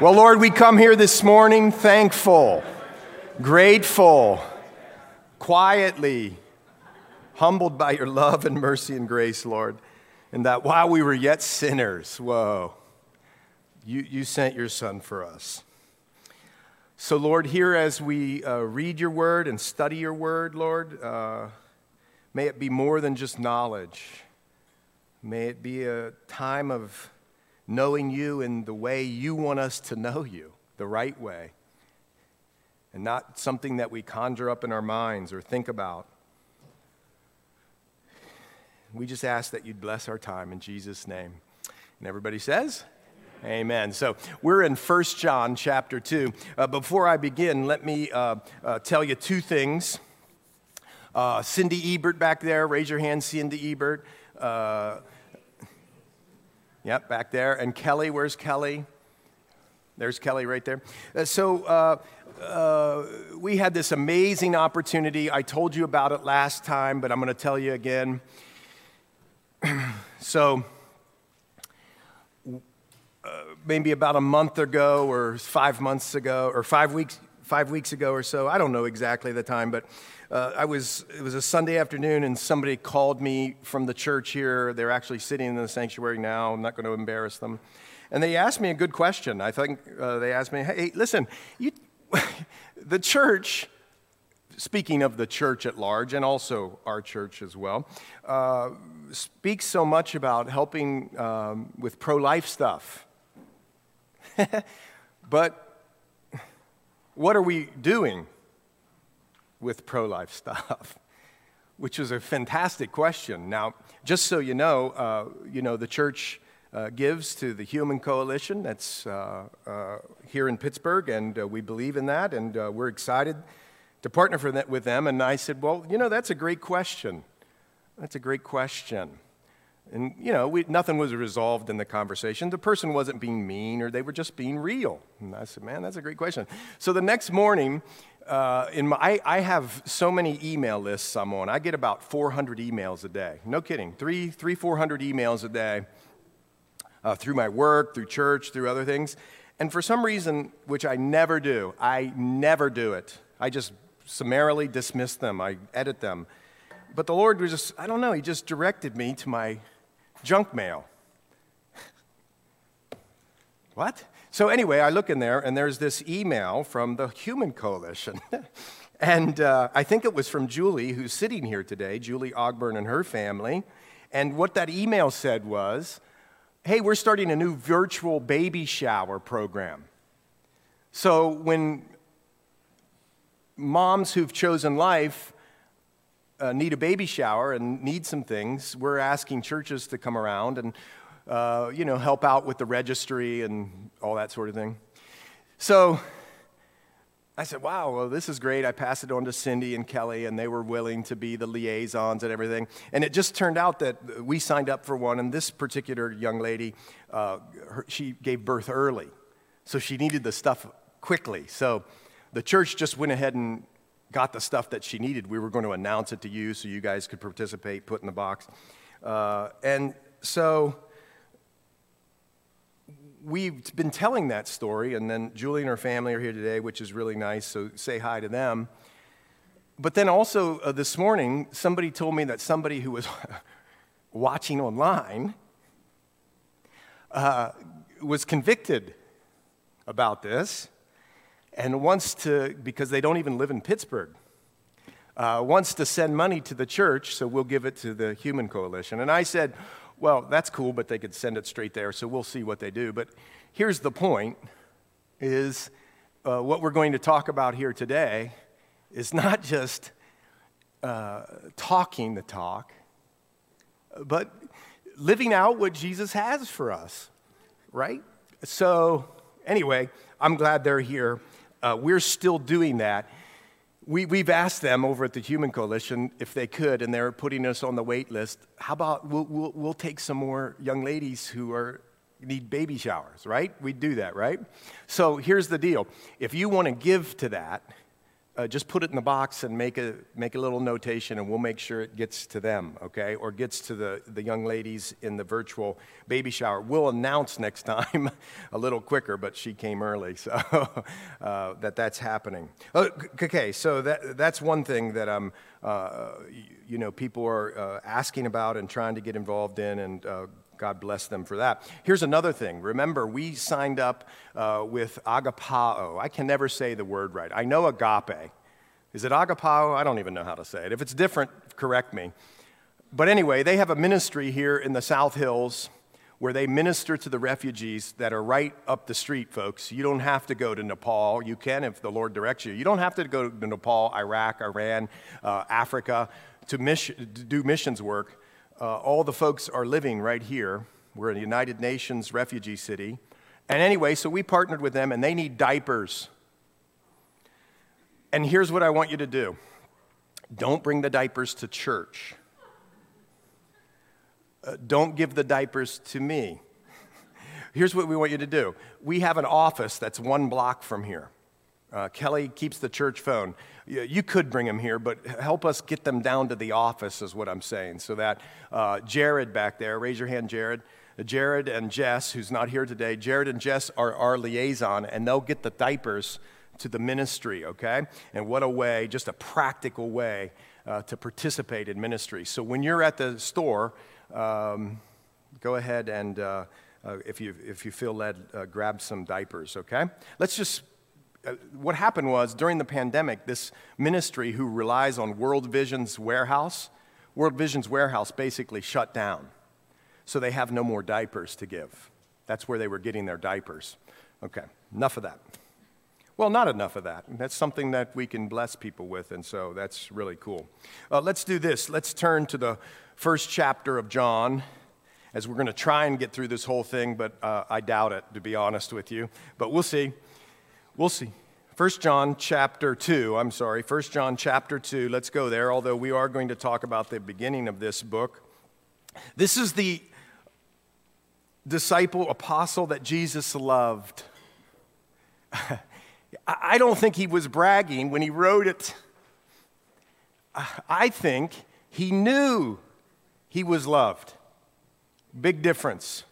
Well, Lord, we come here this morning thankful, grateful, quietly, humbled by your love and mercy and grace, Lord. And that while we were yet sinners, whoa, you, you sent your Son for us. So, Lord, here as we uh, read your word and study your word, Lord, uh, may it be more than just knowledge. May it be a time of knowing you in the way you want us to know you, the right way, and not something that we conjure up in our minds or think about. We just ask that you'd bless our time in Jesus' name. And everybody says, Amen. So we're in 1 John chapter 2. Uh, before I begin, let me uh, uh, tell you two things. Uh, Cindy Ebert back there, raise your hand, Cindy Ebert. Yep, back there. And Kelly, where's Kelly? There's Kelly right there. Uh, so uh, uh, we had this amazing opportunity. I told you about it last time, but I'm going to tell you again. so uh, maybe about a month ago, or five months ago, or five weeks, five weeks ago or so. I don't know exactly the time, but uh, I was, it was a Sunday afternoon, and somebody called me from the church here. They're actually sitting in the sanctuary now. I'm not going to embarrass them. And they asked me a good question. I think uh, they asked me, hey, listen, you, the church, speaking of the church at large, and also our church as well, uh, speaks so much about helping um, with pro life stuff. but what are we doing? With pro life stuff? Which is a fantastic question. Now, just so you know, uh, you know, the church uh, gives to the Human Coalition that's uh, uh here in Pittsburgh, and uh, we believe in that, and uh, we're excited to partner that, with them. And I said, Well, you know, that's a great question. That's a great question. And, you know, we, nothing was resolved in the conversation. The person wasn't being mean or they were just being real. And I said, man, that's a great question. So the next morning, uh, in my, I, I, have so many email lists I'm on. I get about 400 emails a day. No kidding. Three, three 400 emails a day uh, through my work, through church, through other things. And for some reason, which I never do, I never do it. I just summarily dismiss them, I edit them. But the Lord was just, I don't know, He just directed me to my junk mail. what? So, anyway, I look in there, and there's this email from the Human Coalition. and uh, I think it was from Julie, who's sitting here today, Julie Ogburn and her family. And what that email said was hey, we're starting a new virtual baby shower program. So, when moms who've chosen life uh, need a baby shower and need some things, we're asking churches to come around and uh, you know, help out with the registry and all that sort of thing. So I said, wow, well, this is great. I passed it on to Cindy and Kelly, and they were willing to be the liaisons and everything. And it just turned out that we signed up for one, and this particular young lady, uh, her, she gave birth early. So she needed the stuff quickly. So the church just went ahead and got the stuff that she needed. We were going to announce it to you so you guys could participate, put in the box. Uh, and so we've been telling that story, and then Julie and her family are here today, which is really nice, so say hi to them. But then also uh, this morning, somebody told me that somebody who was watching online uh, was convicted about this and wants to, because they don't even live in Pittsburgh, uh, wants to send money to the church, so we'll give it to the Human Coalition. And I said, well, that's cool, but they could send it straight there, so we'll see what they do. But here's the point is uh, what we're going to talk about here today is not just uh, talking the talk, but living out what Jesus has for us, right? So, anyway, I'm glad they're here. Uh, we're still doing that we, we've asked them over at the Human Coalition if they could, and they're putting us on the wait list. How about we'll, we'll, we'll take some more young ladies who are, need baby showers, right? We'd do that, right? So here's the deal if you want to give to that, uh, just put it in the box and make a, make a little notation, and we'll make sure it gets to them, okay? Or gets to the, the young ladies in the virtual baby shower. We'll announce next time a little quicker, but she came early, so uh, that that's happening. Oh, okay, so that, that's one thing that I'm, uh, you know, people are uh, asking about and trying to get involved in, and uh, God bless them for that. Here's another thing. Remember, we signed up uh, with agapao. I can never say the word right. I know agape. Is it agapao? I don't even know how to say it. If it's different, correct me. But anyway, they have a ministry here in the South Hills where they minister to the refugees that are right up the street, folks. You don't have to go to Nepal. You can if the Lord directs you. You don't have to go to Nepal, Iraq, Iran, uh, Africa to, mission, to do missions work uh, all the folks are living right here. We're a United Nations refugee city. And anyway, so we partnered with them, and they need diapers. And here's what I want you to do don't bring the diapers to church. Uh, don't give the diapers to me. Here's what we want you to do we have an office that's one block from here. Uh, Kelly keeps the church phone. You, you, could bring them here, but help us get them down to the office, is what I'm saying. So that uh, Jared back there, raise your hand, Jared. Uh, Jared and Jess, who's not here today, Jared and Jess are our liaison, and they'll get the diapers to the ministry, okay? And what a way, just a practical way uh, to participate in ministry. So when you're at the store, um, go ahead and, uh, uh, if, you, if you feel led, uh, grab some diapers, okay? Let's just what happened was during the pandemic, this ministry who relies on World Vision's warehouse, World Vision's warehouse basically shut down. So they have no more diapers to give. That's where they were getting their diapers. Okay, enough of that. Well, not enough of that. That's something that we can bless people with, and so that's really cool. Uh, let's do this. Let's turn to the first chapter of John, as we're going to try and get through this whole thing, but uh, I doubt it, to be honest with you. But we'll see. We'll see. 1 John chapter 2, I'm sorry, 1 John chapter 2, let's go there, although we are going to talk about the beginning of this book. This is the disciple apostle that Jesus loved. I don't think he was bragging when he wrote it. I think he knew he was loved. Big difference.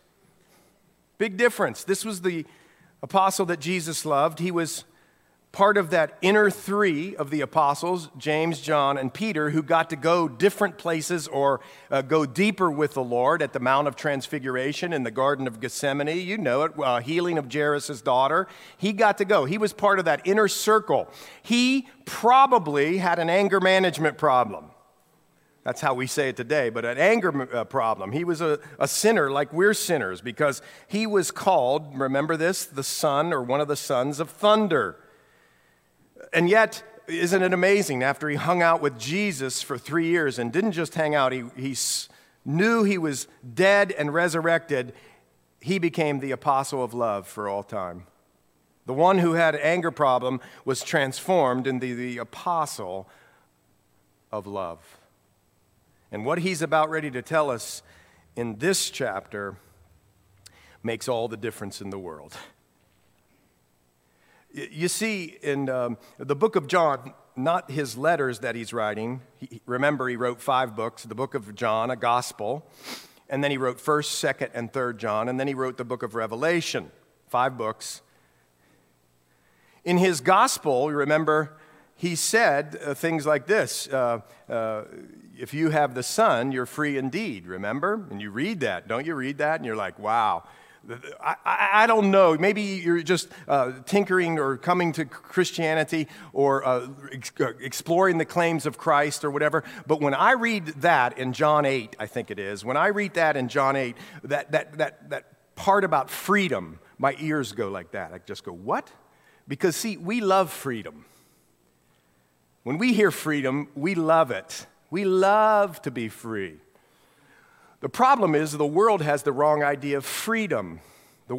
Big difference. This was the apostle that Jesus loved. He was part of that inner three of the apostles, James, John, and Peter, who got to go different places or uh, go deeper with the Lord at the Mount of Transfiguration in the Garden of Gethsemane. You know it, uh, healing of Jairus' daughter. He got to go. He was part of that inner circle. He probably had an anger management problem. That's how we say it today, but an anger uh, problem. He was a, a sinner like we're sinners because he was called, remember this, the son or one of the sons of thunder. And yet, isn't it amazing? After he hung out with Jesus for three years and didn't just hang out, he, he knew he was dead and resurrected, he became the apostle of love for all time. The one who had an anger problem was transformed into the apostle of love. And what he's about ready to tell us in this chapter makes all the difference in the world. You see, in um, the book of John, not his letters that he's writing, he, remember he wrote five books the book of John, a gospel, and then he wrote 1st, 2nd, and 3rd John, and then he wrote the book of Revelation, five books. In his gospel, remember, he said uh, things like this uh, uh, if you have the Son, you're free indeed, remember? And you read that, don't you read that? And you're like, wow. I, I, don't know. Maybe you're just uh, tinkering or coming to Christianity or uh, ex- uh, exploring the claims of Christ or whatever. But when I read that in John 8, I think it is, when I read that in John 8, that, that, that, that part about freedom, my ears go like that. I just go, what? Because, see, we love freedom. When we hear freedom, we love it. We love to be free. The problem is the world has the wrong idea of freedom. The,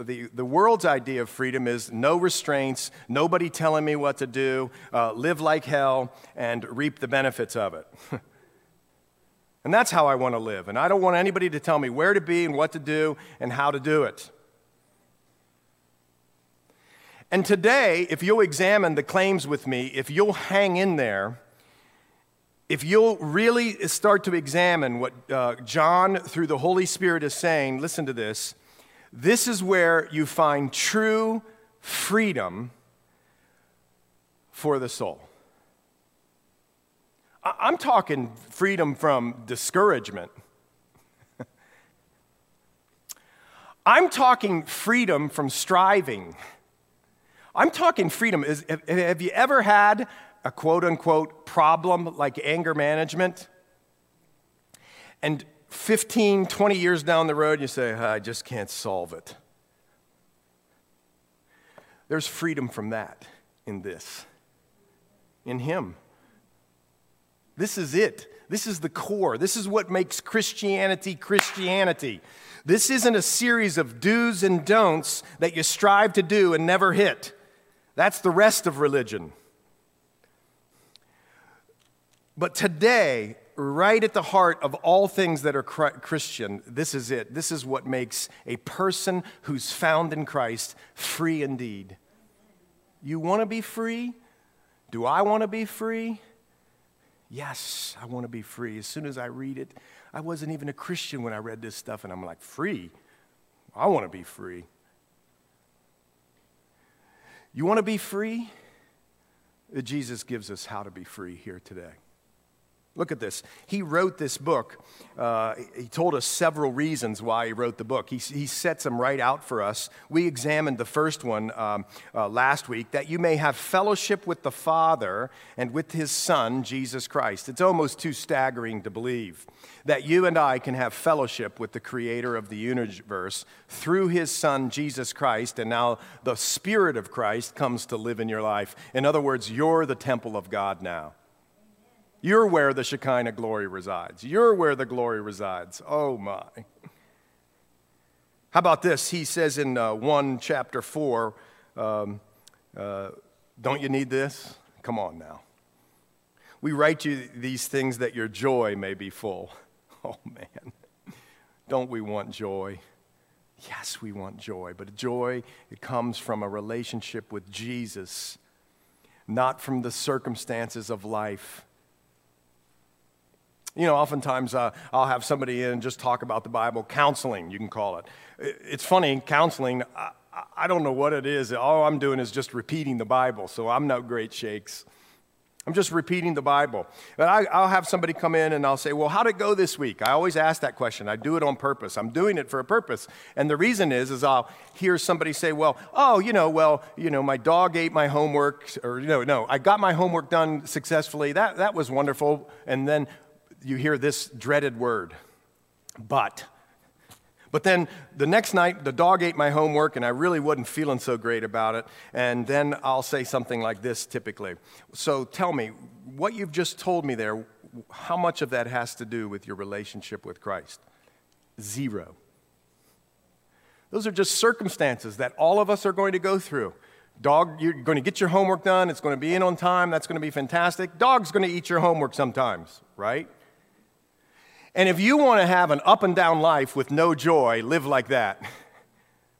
the, the world's idea of freedom is no restraints, nobody telling me what to do, uh, live like hell, and reap the benefits of it. and that's how I want to live. And I don't want anybody to tell me where to be and what to do and how to do it. And today, if you'll examine the claims with me, if you'll hang in there, if you'll really start to examine what uh, John, through the Holy Spirit, is saying, listen to this. This is where you find true freedom for the soul. I'm talking freedom from discouragement. I'm talking freedom from striving. I'm talking freedom. Is, have you ever had a quote unquote problem like anger management. And 15, 20 years down the road, you say, I just can't solve it. There's freedom from that in this, in Him. This is it. This is the core. This is what makes Christianity Christianity. This isn't a series of do's and don'ts that you strive to do and never hit. That's the rest of religion. But today, right at the heart of all things that are Christian, this is it. This is what makes a person who's found in Christ free indeed. You want to be free? Do I want to be free? Yes, I want to be free. As soon as I read it, I wasn't even a Christian when I read this stuff, and I'm like, free? I want to be free. You want to be free? Jesus gives us how to be free here today. Look at this. He wrote this book. Uh, he told us several reasons why he wrote the book. He, he sets them right out for us. We examined the first one um, uh, last week that you may have fellowship with the Father and with his Son, Jesus Christ. It's almost too staggering to believe that you and I can have fellowship with the Creator of the universe through his Son, Jesus Christ, and now the Spirit of Christ comes to live in your life. In other words, you're the temple of God now. You're where the Shekinah glory resides. You're where the glory resides. Oh my. How about this? He says in uh, 1 chapter 4, um, uh, Don't you need this? Come on now. We write you these things that your joy may be full. Oh man. Don't we want joy? Yes, we want joy, but joy, it comes from a relationship with Jesus, not from the circumstances of life. You know, oftentimes uh, I'll have somebody in and just talk about the Bible, counseling, you can call it. It's funny, counseling, I, I don't know what it is. All I'm doing is just repeating the Bible, so I'm no great shakes. I'm just repeating the Bible. But I, will have somebody come in and I'll say, Well, how'd it go this week? I always ask that question. I do it on purpose. I'm doing it for a purpose. And the reason is, is I'll hear somebody say, Well, oh, you know, well, you know, my dog ate my homework, or, you know, no, I got my homework done successfully. That, that was wonderful. And then, you hear this dreaded word, but. But then the next night, the dog ate my homework, and I really wasn't feeling so great about it. And then I'll say something like this typically. So tell me, what you've just told me there, how much of that has to do with your relationship with Christ? Zero. Those are just circumstances that all of us are going to go through. Dog, you're going to get your homework done. It's going to be in on time. That's going to be fantastic. Dog's going to eat your homework sometimes, right? And if you want to have an up and down life with no joy, live like that.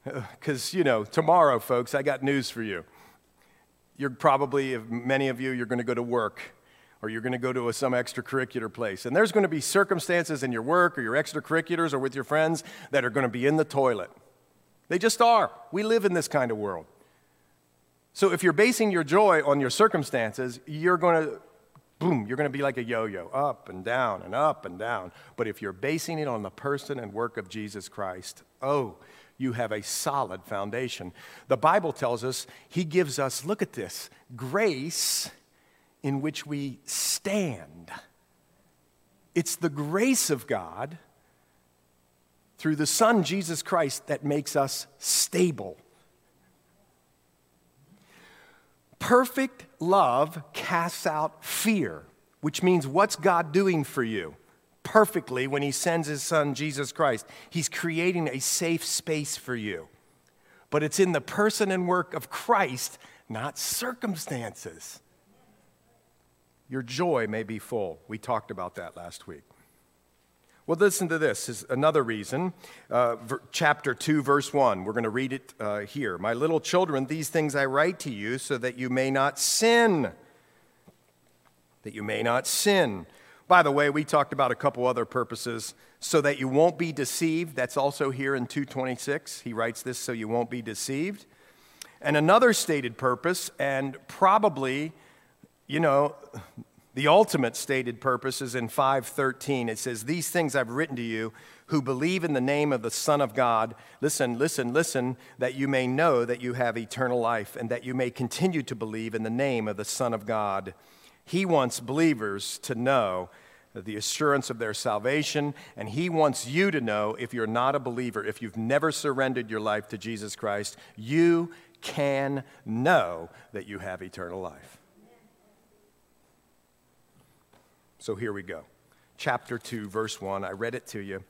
Because, you know, tomorrow, folks, I got news for you. You're probably, many of you, you're going to go to work or you're going to go to a, some extracurricular place. And there's going to be circumstances in your work or your extracurriculars or with your friends that are going to be in the toilet. They just are. We live in this kind of world. So if you're basing your joy on your circumstances, you're going to boom, you're going to be like a yo yo, up and down and up and down. But if you're basing it on the person and work of Jesus Christ, oh, you have a solid foundation. The Bible tells us, He gives us, look at this, grace in which we stand. It's the grace of God through the Son, Jesus Christ, that makes us stable. Perfect love casts out fear, which means what's God doing for you? Perfectly when He sends His Son, Jesus Christ. He's creating a safe space for you. But it's in the person and work of Christ, not circumstances. Your joy may be full. We talked about that last week. Well, listen to this. this is another reason. Uh, chapter 2, verse 1. We're going to read it uh, here. My little children, these things I write to you so that you may not sin. That you may not sin. By the way, we talked about a couple other purposes. So that you won't be deceived. That's also here in 226. He writes this so you won't be deceived. And another stated purpose, and probably, you know, the ultimate stated purpose is in 513. It says, These things I've written to you who believe in the name of the Son of God. Listen, listen, listen, that you may know that you have eternal life and that you may continue to believe in the name of the Son of God. He wants believers to know the assurance of their salvation, and He wants you to know if you're not a believer, if you've never surrendered your life to Jesus Christ, you can know that you have eternal life. So here we go. Chapter 2, verse 1. I read it to you.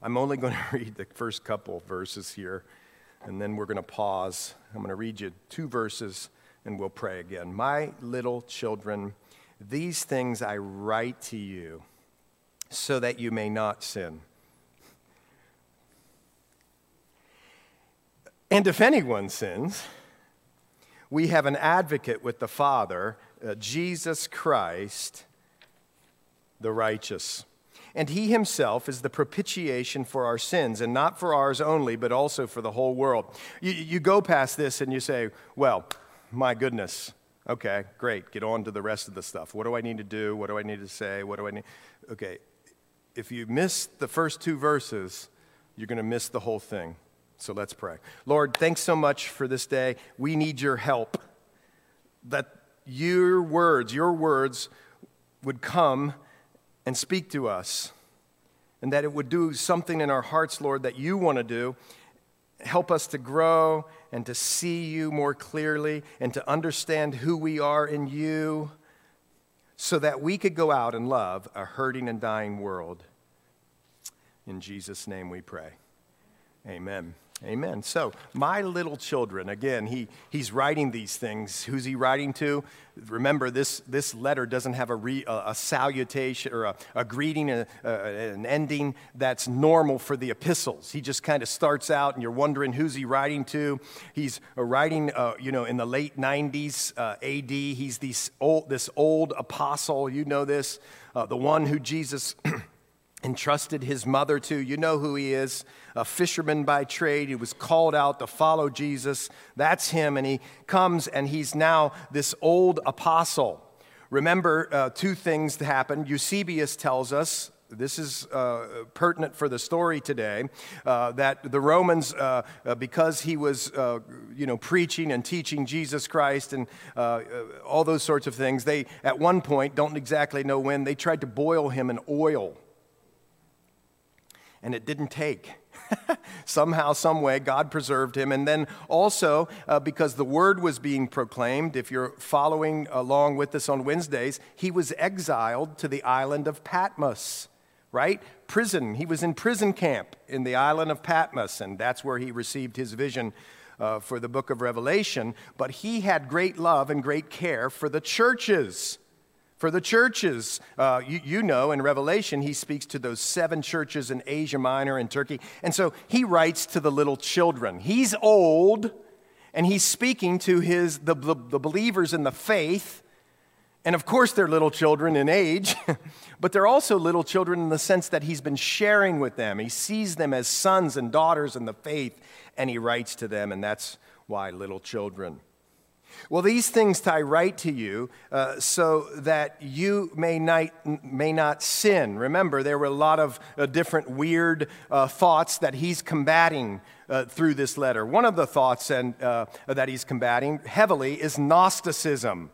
I'm only going to read the first couple verses here, and then we're going to pause. I'm going to read you two verses, and we'll pray again. My little children, these things I write to you so that you may not sin. And if anyone sins, we have an advocate with the Father, uh, Jesus Christ the righteous. And he himself is the propitiation for our sins, and not for ours only, but also for the whole world. You, you go past this and you say, well, my goodness, okay, great, get on to the rest of the stuff. What do I need to do? What do I need to say? What do I need? Okay, if you miss the first two verses, you're going to miss the whole thing. So let's pray. Lord, thanks so much for this day. We need your help. That your words, your words would come and speak to us, and that it would do something in our hearts, Lord, that you want to do. Help us to grow and to see you more clearly and to understand who we are in you so that we could go out and love a hurting and dying world. In Jesus' name we pray. Amen. Amen. So, my little children, again, he, he's writing these things. Who's he writing to? Remember, this, this letter doesn't have a, re, a, a salutation or a, a greeting, a, an ending that's normal for the epistles. He just kind of starts out, and you're wondering who's he writing to. He's writing, uh, you know, in the late 90s uh, AD. He's this old, this old apostle. You know this, uh, the one who Jesus. entrusted his mother to. You know who he is a fisherman by trade. He was called out to follow Jesus. That's him. And he comes and he's now this old apostle. Remember, uh, two things happened. Eusebius tells us. This is uh, pertinent for the story today. Uh, that the Romans, uh, uh, because he was, uh, you know, preaching and teaching Jesus Christ and all those sorts of things, they at one point don't exactly know when they tried to boil him in oil and it didn't take. Somehow, some way, God preserved him. And then also, uh, because the word was being proclaimed, if you're following along with us on Wednesdays, he was exiled to the island of Patmos, right? Prison. He was in prison camp in the island of Patmos, and that's where he received his vision. Uh, for the book of Revelation, but he had great love and great care for the churches for the churches. Uh, you, you, know, in Revelation, he speaks to those seven churches in Asia Minor and Turkey. And so he writes to the little children. He's old, and he's speaking to his, the, the, the believers in the faith. And of course, they're little children in age, but they're also little children in the sense that he's been sharing with them. He sees them as sons and daughters in the faith, and he writes to them, and that's why little children. Well, these things I write to you uh, so that you may not, may not sin. Remember, there were a lot of uh, different weird uh, thoughts that he's combating uh, through this letter. One of the thoughts and, uh, that he's combating heavily is Gnosticism.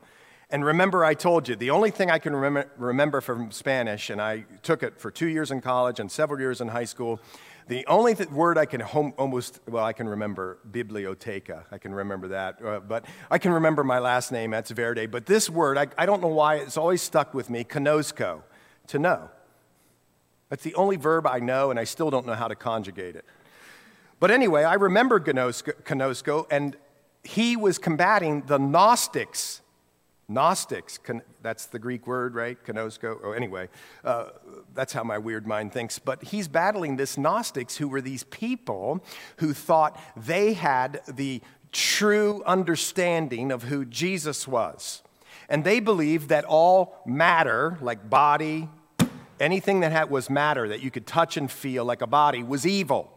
And remember, I told you, the only thing I can remember, remember from Spanish, and I took it for two years in college and several years in high school, the only th- word I can almost, well, I can remember biblioteca. I can remember that. Uh, but I can remember my last name, that's Verde. But this word, I, I don't know why, it's always stuck with me, kenosko, to know. That's the only verb I know, and I still don't know how to conjugate it. But anyway, I remember conosco, and he was combating the Gnostics Gnostics, that's the Greek word, right? Kenosko. Oh, anyway, uh, that's how my weird mind thinks. But he's battling this Gnostics who were these people who thought they had the true understanding of who Jesus was. And they believed that all matter, like body, anything that had, was matter that you could touch and feel like a body, was evil.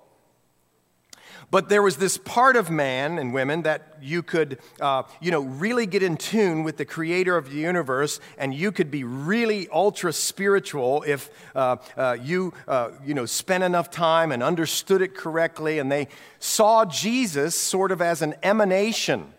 But there was this part of man and women that you could, uh, you know, really get in tune with the creator of the universe, and you could be really ultra spiritual if uh, uh, you, uh, you know, spent enough time and understood it correctly. And they saw Jesus sort of as an emanation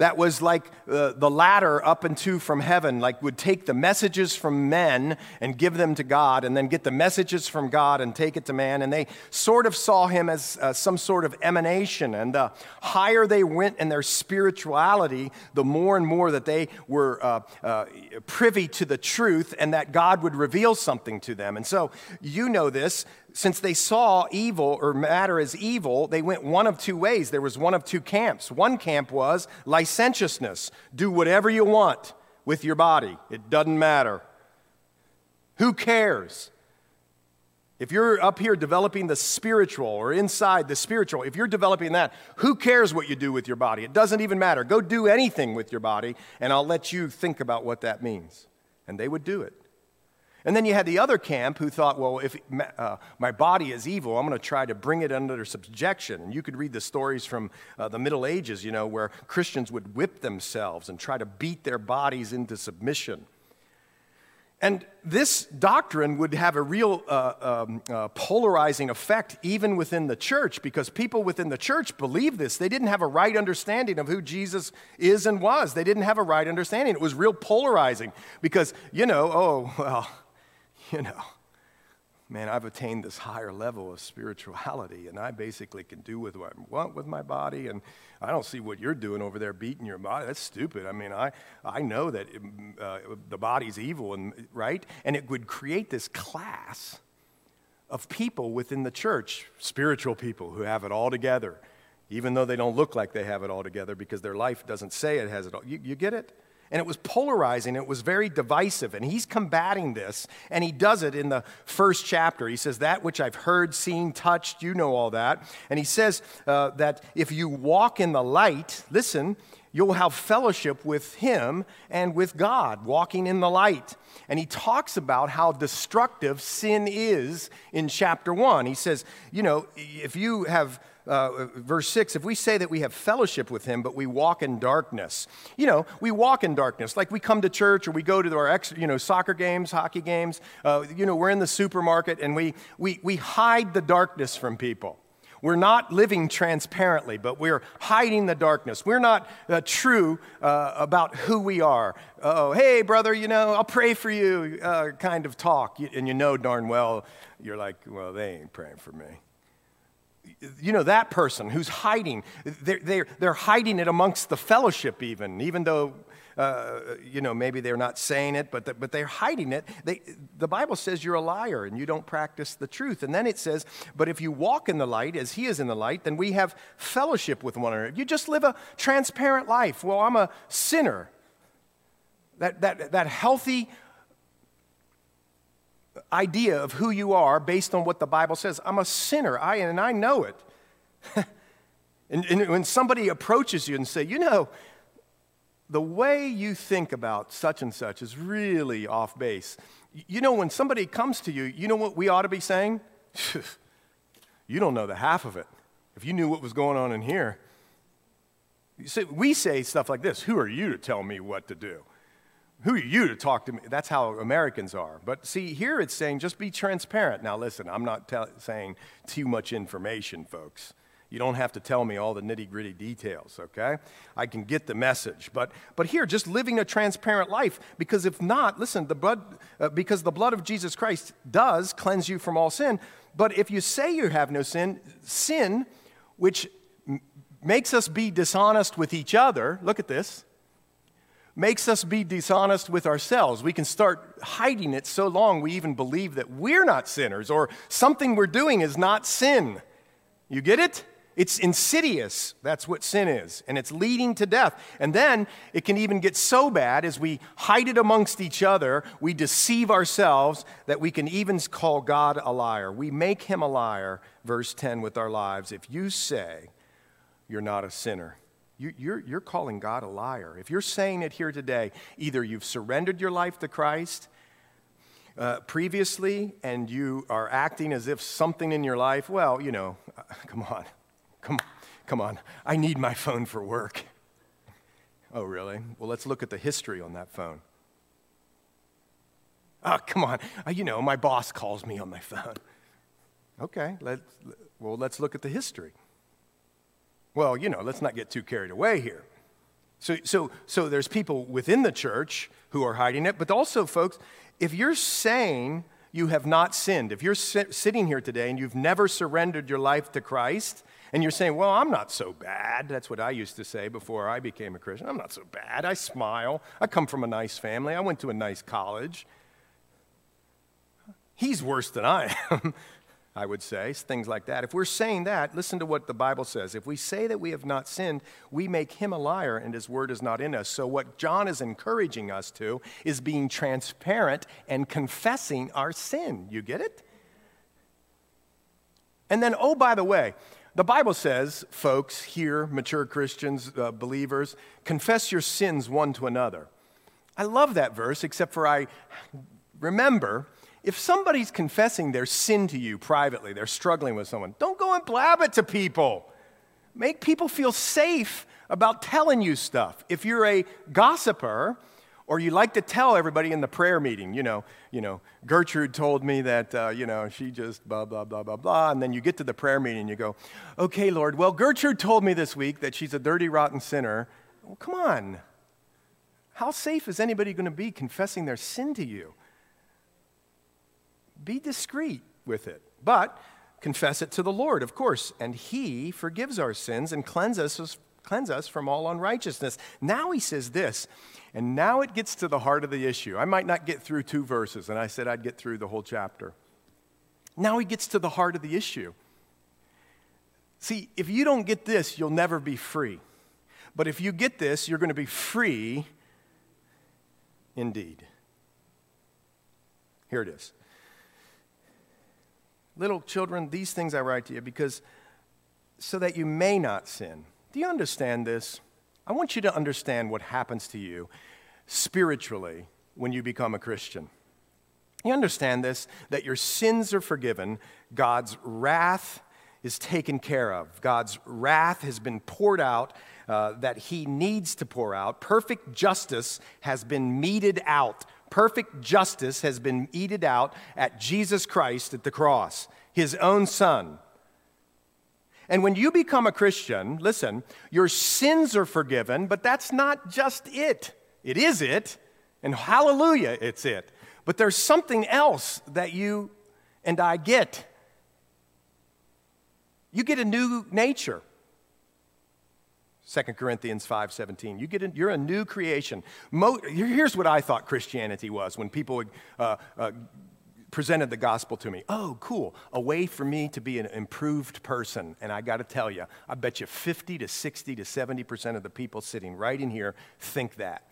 that was like uh, the ladder up into from heaven, like would take the messages from men and give them to God, and then get the messages from God and take it to man. And they sort of saw him as uh, some sort of emanation. And the higher they went in their spirituality, the more and more that they were uh, uh privy to the truth and that God would reveal something to them. And so you know this since they saw evil or matter as evil, they went one of two ways. There was one of two camps. One camp was licentiousness do whatever you want with your body, it doesn't matter. Who cares? If you're up here developing the spiritual or inside the spiritual, if you're developing that, who cares what you do with your body? It doesn't even matter. Go do anything with your body, and I'll let you think about what that means. And they would do it. And then you had the other camp who thought, well, if uh, my body is evil, I'm going to try to bring it under subjection. And you could read the stories from uh, the Middle Ages, you know, where Christians would whip themselves and try to beat their bodies into submission. And this doctrine would have a real uh, um, uh, polarizing effect even within the church because people within the church believed this. They didn't have a right understanding of who Jesus is and was. They didn't have a right understanding. It was real polarizing because, you know, oh, well, you know, man, I've attained this higher level of spirituality, and I basically can do with what I want with my body, and I don't see what you're doing over there beating your body. That's stupid. I mean, I, I know that it, uh, the body's evil, and, right? And it would create this class of people within the church, spiritual people who have it all together, even though they don't look like they have it all together because their life doesn't say it has it all. You, you get it? And it was polarizing. It was very divisive. And he's combating this, and he does it in the first chapter. He says, That which I've heard, seen, touched, you know all that. And he says uh, that if you walk in the light, listen, you'll have fellowship with him and with God, walking in the light. And he talks about how destructive sin is in chapter one. He says, You know, if you have uh, verse 6 if we say that we have fellowship with him but we walk in darkness you know we walk in darkness like we come to church or we go to our ex, you know soccer games hockey games uh, you know we're in the supermarket and we, we, we hide the darkness from people we're not living transparently, but we're hiding the darkness. We're not uh, true uh, about who we are. Oh, hey, brother, you know, I'll pray for you, uh, kind of talk. And you know darn well, you're like, well, they ain't praying for me you know, that person who's hiding, they're, they're, they're hiding it amongst the fellowship, even, even though, uh, you know, maybe they're not saying it, but, the, but they're hiding it. They, the Bible says you're a liar and you don't practice the truth. And then it says, but if you walk in the light as he is in the light, then we have fellowship with one another. You just live a transparent life. Well, I'm a sinner. That, that, that healthy, idea of who you are based on what the Bible says. I'm a sinner, I, and I know it. and, and when somebody approaches you and say, you know, the way you think about such and such is really off base. You know, when somebody comes to you, you know what we ought to be saying? you don't know the half of it. If you knew what was going on in here, we say stuff like this Who are you to tell me what to do? Who are you to talk to me? That's how Americans are. But see, here it's saying just be transparent. Now, listen, I'm not saying too much information, folks. You don't have to tell me all the nitty gritty details, okay? I can get the message. But, but here, just living a transparent life, because if not, listen, the blood, uh, because the blood of Jesus Christ does cleanse you from all sin. But if you say you have no sin, sin, which m- makes us be dishonest with each other, look at this makes us be dishonest with ourselves. We can start hiding it so long we even believe that we're not sinners or something we're doing is not sin. You get it? It's insidious. That's what sin is. And it's leading to death. And then it can even get so bad as we hide it amongst each other, we deceive ourselves that we can even call God a liar. We make him a liar, verse 10, with our lives. If you say you're not a sinner, you, you're, you're calling God a liar. If you're saying it here today, either you've surrendered your life to Christ uh, previously and you are acting as if something in your life, well, you know, uh, come on. Come, come on, I need my phone for work. Oh, really? Well, let's look at the history on that phone. Oh, come on. Uh, you know, my boss calls me on my phone. Okay, let's, well, let's look at the history. Well, you know, let's not get too carried away here. So, so, so there's people within the church who are hiding it, but also, folks, if you're saying you have not sinned, if you're sitting here today and you've never surrendered your life to Christ, and you're saying, Well, I'm not so bad. That's what I used to say before I became a Christian. I'm not so bad. I smile. I come from a nice family. I went to a nice college. He's worse than I am, I would say. Things like that. If we're saying that, listen to what the Bible says. If we say that we have not sinned, we make him a liar and his word is not in us. So, what John is encouraging us to is being transparent and confessing our sin. You get it? And then, oh, by the way, the Bible says, folks here, mature Christians, uh, believers, confess your sins one to another. I love that verse, except for I remember if somebody's confessing their sin to you privately, they're struggling with someone, don't go and blab it to people. Make people feel safe about telling you stuff. If you're a gossiper, or you like to tell everybody in the prayer meeting, you know, you know, Gertrude told me that, uh, you know, she just blah, blah, blah, blah, blah. And then you get to the prayer meeting and you go, okay, Lord, well, Gertrude told me this week that she's a dirty, rotten sinner. Well, come on. How safe is anybody going to be confessing their sin to you? Be discreet with it. But confess it to the Lord, of course, and He forgives our sins and cleanses us, cleanse us from all unrighteousness. Now He says this and now it gets to the heart of the issue. I might not get through two verses, and I said I'd get through the whole chapter. Now he gets to the heart of the issue. See, if you don't get this, you'll never be free. But if you get this, you're going to be free indeed. Here it is. Little children, these things I write to you because so that you may not sin. Do you understand this? I want you to understand what happens to you spiritually when you become a Christian. You understand this that your sins are forgiven, God's wrath is taken care of, God's wrath has been poured out. Uh, that he needs to pour out. Perfect justice has been meted out. Perfect justice has been meted out at Jesus Christ at the cross, his own son. And when you become a Christian, listen, your sins are forgiven, but that's not just it. It is it, and hallelujah, it's it. But there's something else that you and I get. You get a new nature. 2 Corinthians 5:17. You get a, you're a new creation. Mo, here's what I thought Christianity was when people uh, uh, presented the gospel to me. Oh, cool. A way for me to be an improved person. And I got to tell you, I bet you 50 to 60 to 70% of the people sitting right in here think that.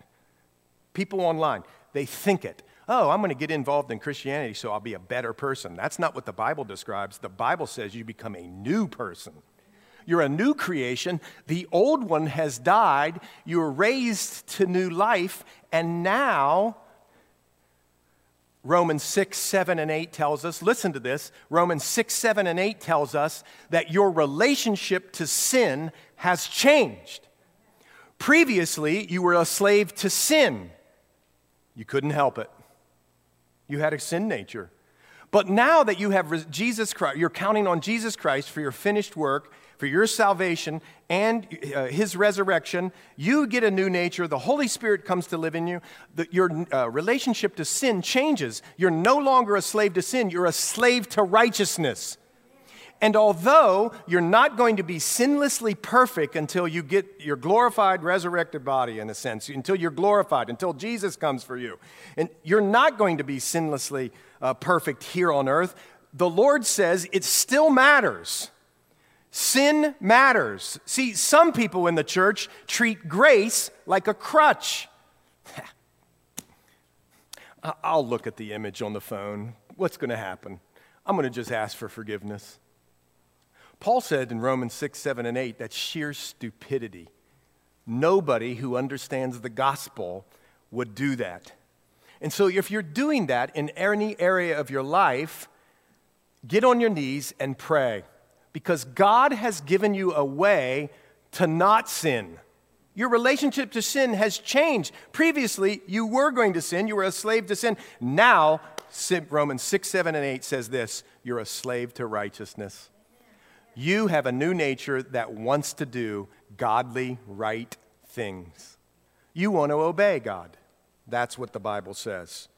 People online, they think it. Oh, I'm going to get involved in Christianity so I'll be a better person. That's not what the Bible describes. The Bible says you become a new person. You're a new creation. The old one has died. You're raised to new life. And now Romans 6, 7, and 8 tells us, listen to this. Romans 6, 7, and 8 tells us that your relationship to sin has changed. Previously, you were a slave to sin. You couldn't help it. You had a sin nature. But now that you have Jesus Christ, you're counting on Jesus Christ for your finished work, for your salvation and uh, his resurrection, you get a new nature. The Holy Spirit comes to live in you. The, your uh, relationship to sin changes. You're no longer a slave to sin, you're a slave to righteousness. And although you're not going to be sinlessly perfect until you get your glorified, resurrected body, in a sense, until you're glorified, until Jesus comes for you, and you're not going to be sinlessly uh, perfect here on earth, the Lord says it still matters Sin matters. See, some people in the church treat grace like a crutch. I'll look at the image on the phone. What's going to happen? I'm going to just ask for forgiveness. Paul said in Romans 6, 7, and 8 that sheer stupidity. Nobody who understands the gospel would do that. And so, if you're doing that in any area of your life, get on your knees and pray because God has given you a way to not sin. Your relationship to sin has changed. Previously, you were going to sin, you were a slave to sin. Now, Romans 6, 7, and 8 says this you're a slave to righteousness. You have a new nature that wants to do godly, right things. You want to obey God. That's what the Bible says.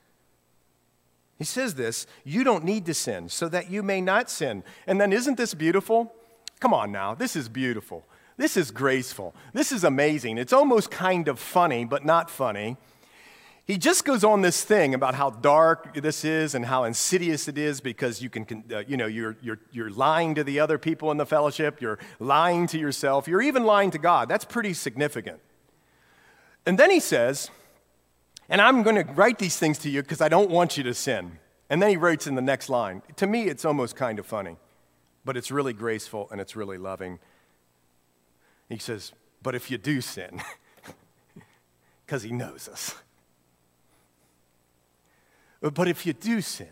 He says this you don't need to sin so that you may not sin. And then, isn't this beautiful? Come on now, this is beautiful. This is graceful. This is amazing. It's almost kind of funny, but not funny. He just goes on this thing about how dark this is and how insidious it is because you can, uh, you know, you're, you're, you're lying to the other people in the fellowship, you're lying to yourself, you're even lying to God. That's pretty significant. And then he says, and I'm going to write these things to you because I don't want you to sin. And then he writes in the next line. To me, it's almost kind of funny, but it's really graceful and it's really loving. He says, But if you do sin, because he knows us. But if you do sin,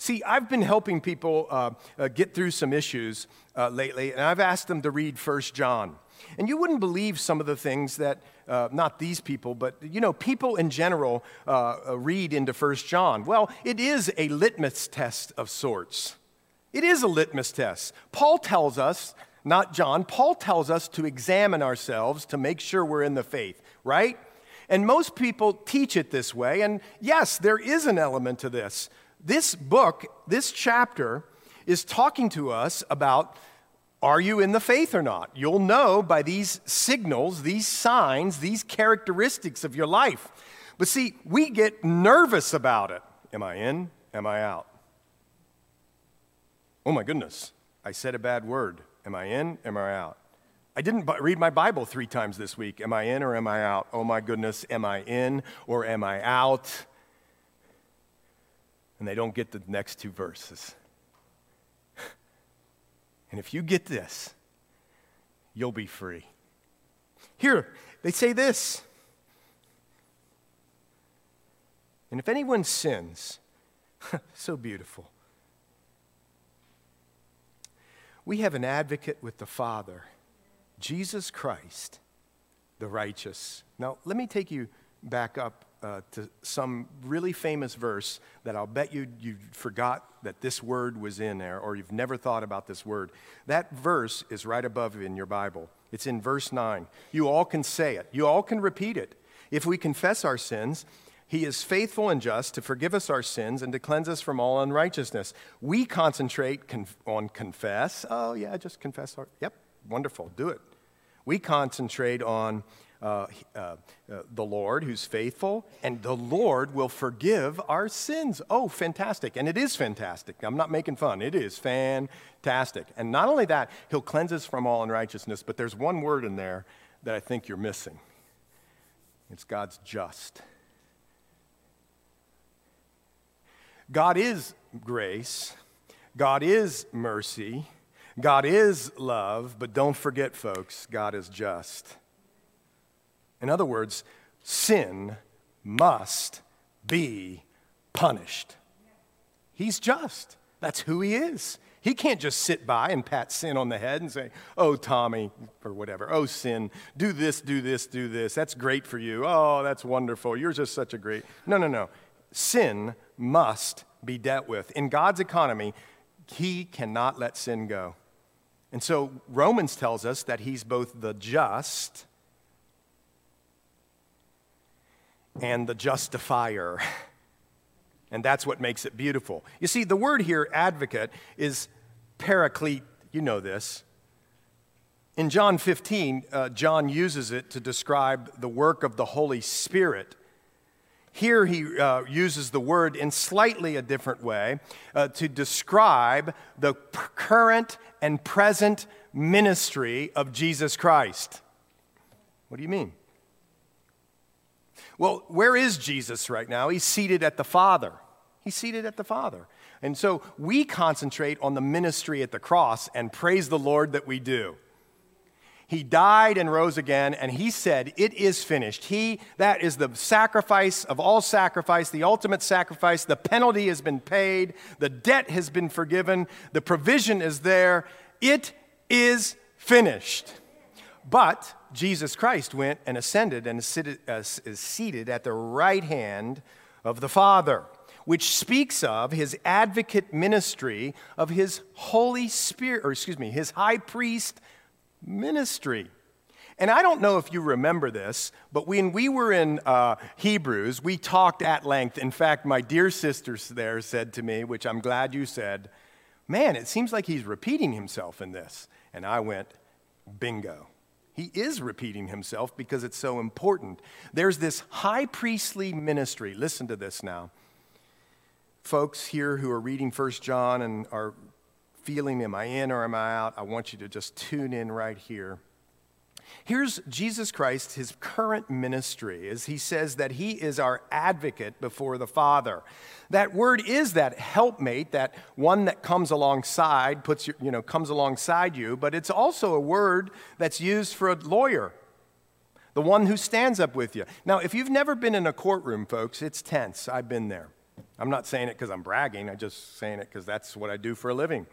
See, I've been helping people uh, uh, get through some issues uh, lately, and I've asked them to read First John. And you wouldn't believe some of the things that, uh, not these people, but you know, people in general uh, uh, read into First John. Well, it is a litmus test of sorts. It is a litmus test. Paul tells us, not John, Paul tells us to examine ourselves to make sure we're in the faith, right? And most people teach it this way. And yes, there is an element to this. This book, this chapter, is talking to us about are you in the faith or not? You'll know by these signals, these signs, these characteristics of your life. But see, we get nervous about it. Am I in? Am I out? Oh my goodness, I said a bad word. Am I in? Am I out? I didn't read my Bible three times this week. Am I in or am I out? Oh my goodness, am I in or am I out? And they don't get the next two verses. And if you get this, you'll be free. Here, they say this. And if anyone sins, so beautiful. We have an advocate with the Father, Jesus Christ, the righteous. Now, let me take you back up uh, to some really famous verse that I'll bet you you forgot that this word was in there or you've never thought about this word. That verse is right above in your Bible. It's in verse 9. You all can say it, you all can repeat it. If we confess our sins, he is faithful and just to forgive us our sins and to cleanse us from all unrighteousness. We concentrate conf- on confess. Oh, yeah, just confess our. Yep, wonderful, do it. We concentrate on uh, uh, uh, the Lord who's faithful, and the Lord will forgive our sins. Oh, fantastic. And it is fantastic. I'm not making fun. It is fantastic. And not only that, He'll cleanse us from all unrighteousness, but there's one word in there that I think you're missing it's God's just. God is grace, God is mercy, God is love, but don't forget, folks, God is just. In other words, sin must be punished. He's just. That's who he is. He can't just sit by and pat sin on the head and say, Oh, Tommy, or whatever. Oh, sin, do this, do this, do this. That's great for you. Oh, that's wonderful. You're just such a great. No, no, no. Sin must be dealt with. In God's economy, he cannot let sin go. And so Romans tells us that he's both the just and the justifier. And that's what makes it beautiful. You see, the word here, advocate, is paraclete. You know this. In John 15, uh, John uses it to describe the work of the Holy Spirit. Here he uh, uses the word in slightly a different way uh, to describe the current and present ministry of Jesus Christ. What do you mean? Well, where is Jesus right now? He's seated at the Father. He's seated at the Father. And so we concentrate on the ministry at the cross and praise the Lord that we do. He died and rose again, and he said, It is finished. He, that is the sacrifice of all sacrifice, the ultimate sacrifice. The penalty has been paid, the debt has been forgiven, the provision is there. It is finished. But Jesus Christ went and ascended and is seated at the right hand of the Father, which speaks of his advocate ministry of his Holy Spirit, or excuse me, his high priest ministry. And I don't know if you remember this, but when we were in uh, Hebrews, we talked at length. In fact, my dear sisters there said to me, which I'm glad you said, Man, it seems like he's repeating himself in this. And I went, Bingo. He is repeating himself because it's so important. There's this high priestly ministry. Listen to this now. Folks here who are reading First John and are feeling, am I in or am I out? I want you to just tune in right here. Here's Jesus Christ, his current ministry, as he says that he is our advocate before the Father. That word is that helpmate, that one that comes alongside, puts your, you know, comes alongside you, but it's also a word that's used for a lawyer, the one who stands up with you. Now, if you've never been in a courtroom, folks, it's tense. I've been there. I'm not saying it because I'm bragging, I'm just saying it because that's what I do for a living.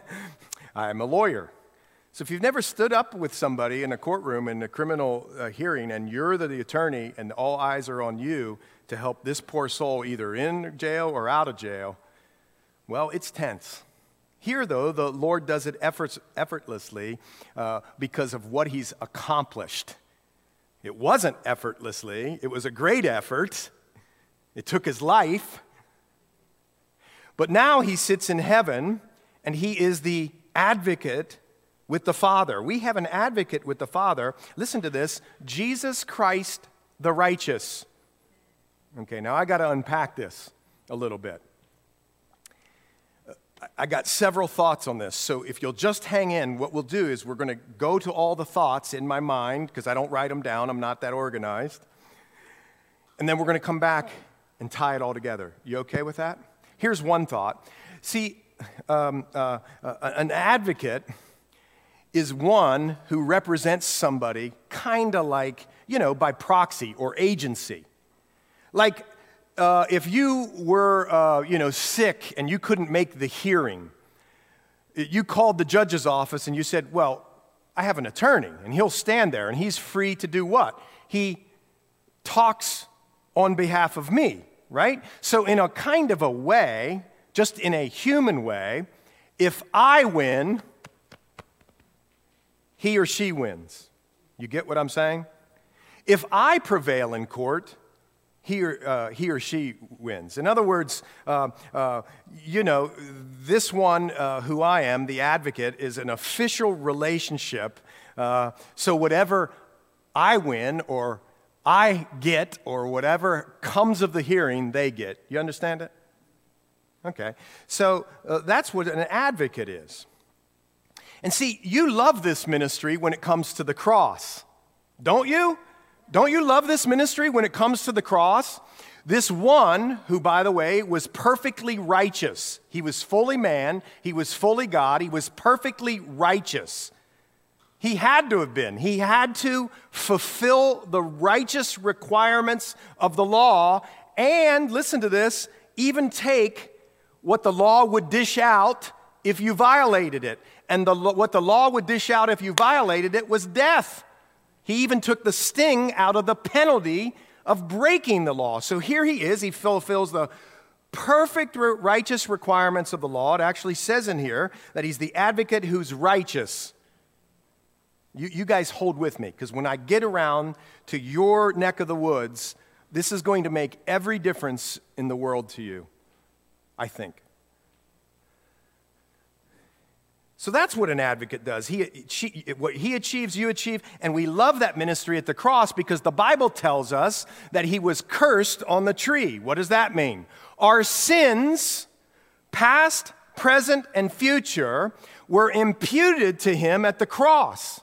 I'm a lawyer. So if you've never stood up with somebody in a courtroom in a criminal uh, hearing and you're the, the attorney and all eyes are on you to help this poor soul either in jail or out of jail, well, it's tense. Here, though, the Lord does it efforts, effortlessly uh, because of what he's accomplished. It wasn't effortlessly, it was a great effort. It took his life. But now he sits in heaven and he is the advocate with the Father. We have an advocate with the Father. Listen to this Jesus Christ the righteous. Okay, now I got to unpack this a little bit. I got several thoughts on this. So if you'll just hang in, what we'll do is we're going to go to all the thoughts in my mind because I don't write them down, I'm not that organized. And then we're going to come back and tie it all together. You okay with that? Here's one thought. See, um, uh, uh, an advocate is one who represents somebody kind of like, you know, by proxy or agency. Like uh, if you were, uh, you know, sick and you couldn't make the hearing, you called the judge's office and you said, well, I have an attorney, and he'll stand there and he's free to do what? He talks on behalf of me, right? So, in a kind of a way, just in a human way, if I win, he or she wins. You get what I'm saying? If I prevail in court, he or, uh, he or she wins. In other words, uh, uh, you know, this one uh, who I am, the advocate, is an official relationship. Uh, so whatever I win or I get or whatever comes of the hearing, they get. You understand it? Okay, so uh, that's what an advocate is. And see, you love this ministry when it comes to the cross, don't you? Don't you love this ministry when it comes to the cross? This one, who, by the way, was perfectly righteous. He was fully man, he was fully God, he was perfectly righteous. He had to have been. He had to fulfill the righteous requirements of the law and, listen to this, even take what the law would dish out if you violated it. And the, what the law would dish out if you violated it was death. He even took the sting out of the penalty of breaking the law. So here he is, he fulfills the perfect righteous requirements of the law. It actually says in here that he's the advocate who's righteous. You, you guys hold with me, because when I get around to your neck of the woods, this is going to make every difference in the world to you. I think. So that's what an advocate does. He, she, what he achieves, you achieve. And we love that ministry at the cross because the Bible tells us that he was cursed on the tree. What does that mean? Our sins, past, present, and future, were imputed to him at the cross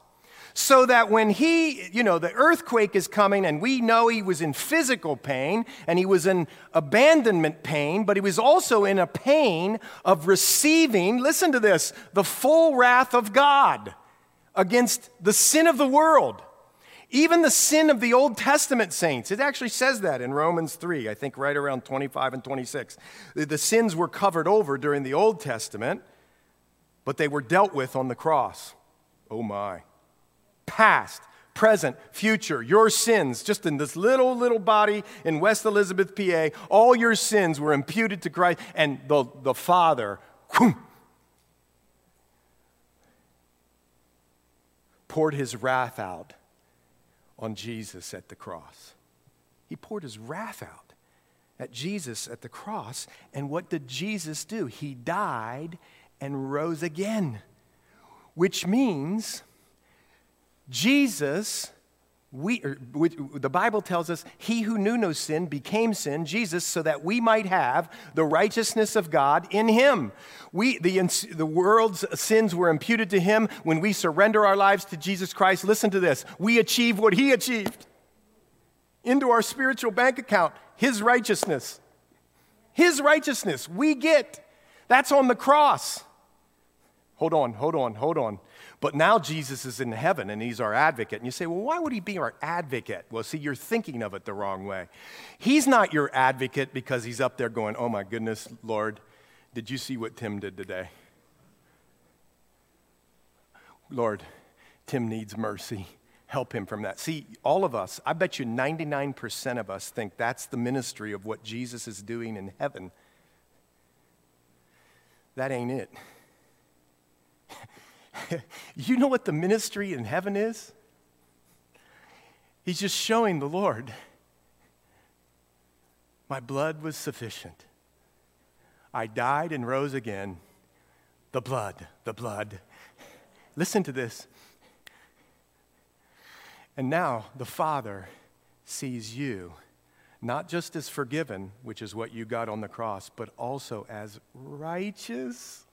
so that when he, you know, the earthquake is coming and we know he was in physical pain and he was in abandonment pain, but he was also in a pain of receiving, listen to this, the full wrath of God against the sin of the world. Even the sin of the Old Testament saints. It actually says that in Romans 3, I think right around 25 and 26. The sins were covered over during the Old Testament, but they were dealt with on the cross. Oh my past, present, future, your sins, just in this little, little body in West Elizabeth, PA, all your sins were imputed to Christ, and the, the Father, whoom, poured his wrath out on Jesus at the cross. He poured his wrath out at Jesus at the cross. And what did Jesus do? He died and rose again, which means Jesus, we, we, the Bible tells us, he who knew no sin became sin, Jesus, so that we might have the righteousness of God in him. We, the, the world's sins were imputed to him when we surrender our lives to Jesus Christ. Listen to this we achieve what he achieved into our spiritual bank account, his righteousness. His righteousness, we get. That's on the cross. Hold on, hold on, hold on. But now Jesus is in heaven and he's our advocate. And you say, well, why would he be our advocate? Well, see, you're thinking of it the wrong way. He's not your advocate because he's up there going, oh my goodness, Lord, did you see what Tim did today? Lord, Tim needs mercy. Help him from that. See, all of us, I bet you 99% of us think that's the ministry of what Jesus is doing in heaven. That ain't it. you know what the ministry in heaven is? He's just showing the Lord, my blood was sufficient. I died and rose again. The blood, the blood. Listen to this. And now the Father sees you not just as forgiven, which is what you got on the cross, but also as righteous.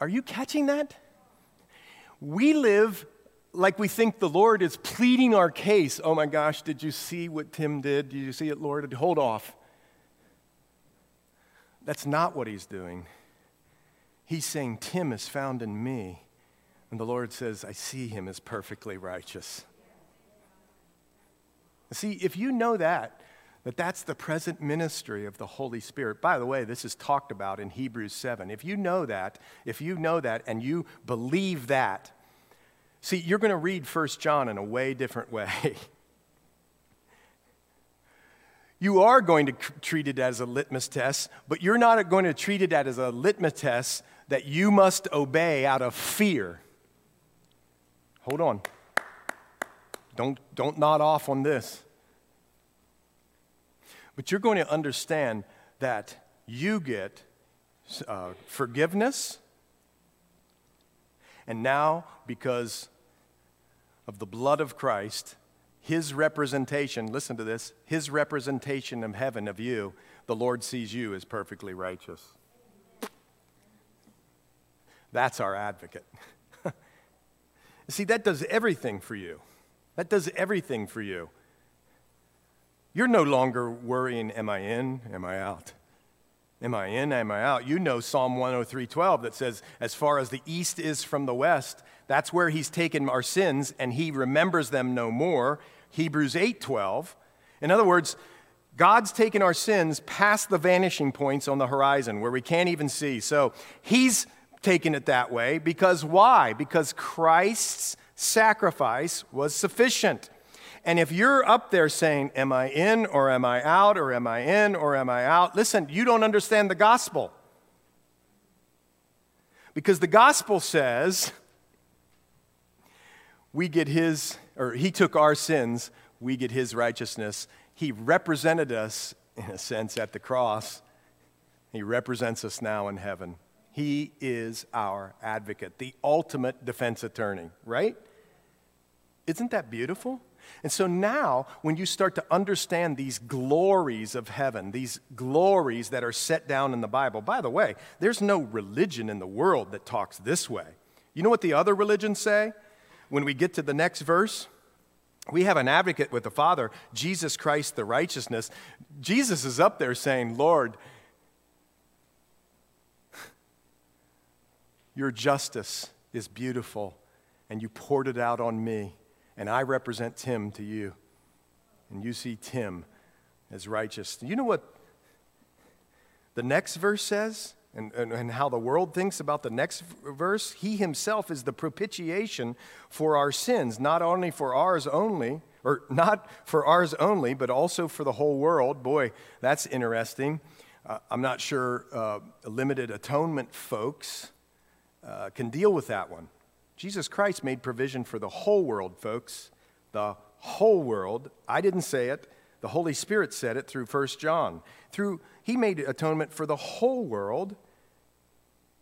Are you catching that? We live like we think the Lord is pleading our case. Oh my gosh, did you see what Tim did? Did you see it, Lord? Hold off. That's not what he's doing. He's saying, Tim is found in me. And the Lord says, I see him as perfectly righteous. See, if you know that, that that's the present ministry of the Holy Spirit. By the way, this is talked about in Hebrews 7. If you know that, if you know that and you believe that, see, you're going to read 1 John in a way different way. you are going to treat it as a litmus test, but you're not going to treat it as a litmus test that you must obey out of fear. Hold on. Don't, don't nod off on this. But you're going to understand that you get uh, forgiveness. And now, because of the blood of Christ, his representation, listen to this, his representation of heaven of you, the Lord sees you as perfectly righteous. That's our advocate. See, that does everything for you. That does everything for you. You're no longer worrying, am I in? Am I out? Am I in? Am I out? You know Psalm 103:12 that says, as far as the east is from the west, that's where he's taken our sins and he remembers them no more. Hebrews 8:12. In other words, God's taken our sins past the vanishing points on the horizon where we can't even see. So he's taken it that way because why? Because Christ's sacrifice was sufficient. And if you're up there saying, Am I in or am I out or am I in or am I out? Listen, you don't understand the gospel. Because the gospel says, we get his, or he took our sins, we get his righteousness. He represented us, in a sense, at the cross. He represents us now in heaven. He is our advocate, the ultimate defense attorney, right? Isn't that beautiful? And so now, when you start to understand these glories of heaven, these glories that are set down in the Bible, by the way, there's no religion in the world that talks this way. You know what the other religions say? When we get to the next verse, we have an advocate with the Father, Jesus Christ, the righteousness. Jesus is up there saying, Lord, your justice is beautiful, and you poured it out on me and I represent Tim to you, and you see Tim as righteous. You know what the next verse says? And, and, and, how the world thinks about the next verse, he himself is the propitiation for our sins, not only for ours only, or not for ours only, but also for the whole world. Boy, that's interesting. Uh, I'm not sure uh, limited atonement folks uh, can deal with that one. Jesus Christ made provision for the whole world, folks. The whole world. I didn't say it. The Holy Spirit said it through 1 John. Through he made atonement for the whole world.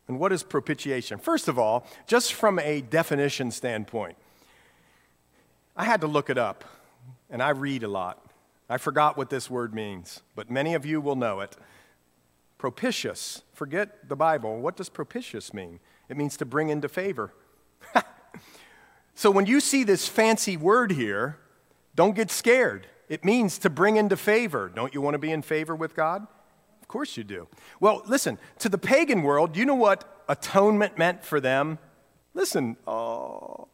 And what is propitiation? First of all, just from a definition standpoint, I had to look it up, and I read a lot. I forgot what this word means, but many of you will know it. Propitious. Forget the Bible. What does propitious mean? It means to bring into favor. so when you see this fancy word here, don't get scared. It means to bring into favor. Don't you want to be in favor with God? Of course you do. Well, listen, to the pagan world, you know what atonement meant for them? Listen, oh,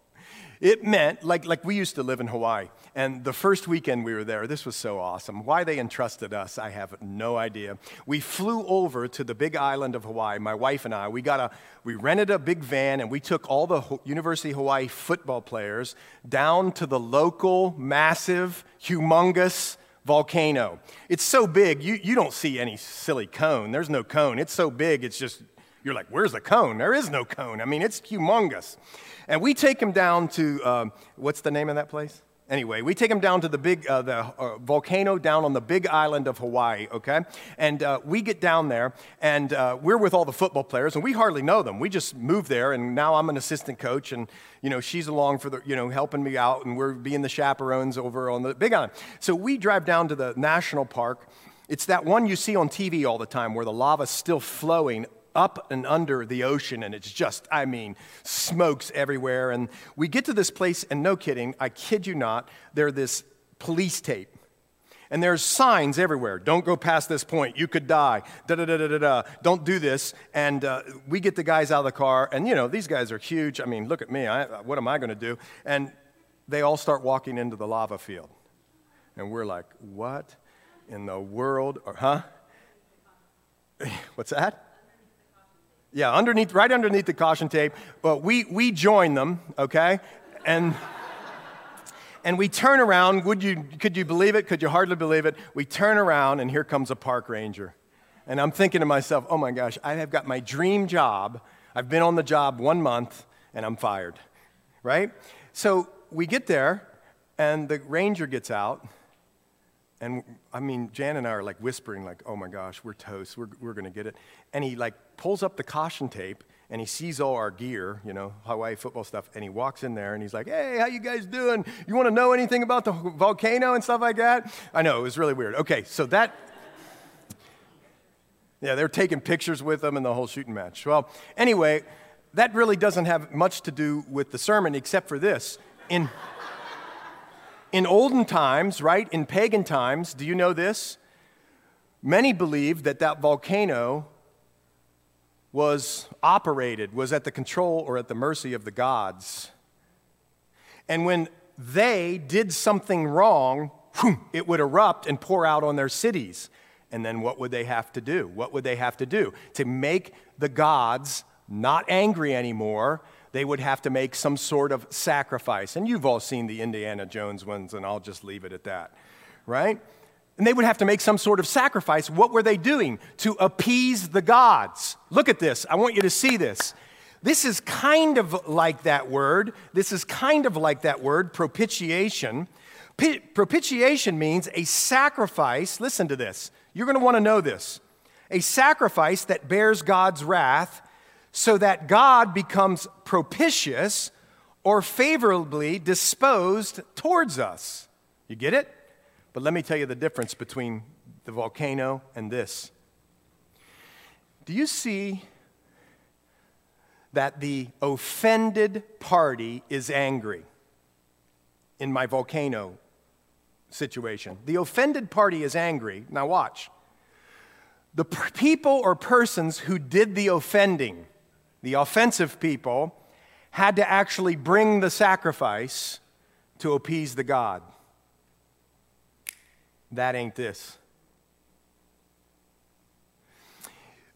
it meant, like, like we used to live in Hawaii, and the first weekend we were there, this was so awesome. Why they entrusted us, I have no idea. We flew over to the big island of Hawaii, my wife and I. We, got a, we rented a big van, and we took all the University of Hawaii football players down to the local, massive, humongous volcano. It's so big, you, you don't see any silly cone. There's no cone. It's so big, it's just, you're like, where's the cone? There is no cone. I mean, it's humongous. And we take him down to, um, what's the name of that place? Anyway, we take them down to the big, uh, the uh, volcano down on the big island of Hawaii, okay? And uh, we get down there, and uh, we're with all the football players, and we hardly know them. We just moved there, and now I'm an assistant coach, and, you know, she's along for the, you know, helping me out, and we're being the chaperones over on the big island. So we drive down to the national park. It's that one you see on TV all the time where the lava's still flowing up and under the ocean, and it's just, I mean, smokes everywhere. And we get to this place, and no kidding, I kid you not, there's this police tape. And there's signs everywhere. Don't go past this point. You could die. Da da da da da da. Don't do this. And uh, we get the guys out of the car, and you know these guys are huge. I mean, look at me. I, what am I going to do? And they all start walking into the lava field, and we're like, what in the world? Or huh? What's that? Yeah, underneath, right underneath the caution tape. But we, we join them, okay? And, and we turn around. Would you, could you believe it? Could you hardly believe it? We turn around, and here comes a park ranger. And I'm thinking to myself, oh my gosh, I have got my dream job. I've been on the job one month, and I'm fired, right? So we get there, and the ranger gets out. And I mean, Jan and I are like whispering, like, oh my gosh, we're toast. We're, we're to get it. And he like pulls up the caution tape and he sees all our gear, you know, Hawaii football stuff, and he walks in there and he's like, "Hey, how you guys doing? You want to know anything about the volcano and stuff like that?" I know it was really weird. Okay, so that, yeah, they're taking pictures with them and the whole shooting match. Well, anyway, that really doesn't have much to do with the sermon except for this. In in olden times, right, in pagan times, do you know this? Many believed that that volcano was operated, was at the control or at the mercy of the gods. And when they did something wrong, it would erupt and pour out on their cities. And then what would they have to do? What would they have to do? To make the gods not angry anymore, they would have to make some sort of sacrifice. And you've all seen the Indiana Jones ones, and I'll just leave it at that, right? And they would have to make some sort of sacrifice. What were they doing? To appease the gods. Look at this. I want you to see this. This is kind of like that word. This is kind of like that word, propitiation. P- propitiation means a sacrifice. Listen to this. You're going to want to know this. A sacrifice that bears God's wrath so that God becomes propitious or favorably disposed towards us. You get it? But let me tell you the difference between the volcano and this. Do you see that the offended party is angry in my volcano situation? The offended party is angry. Now, watch. The people or persons who did the offending, the offensive people, had to actually bring the sacrifice to appease the God. That ain't this.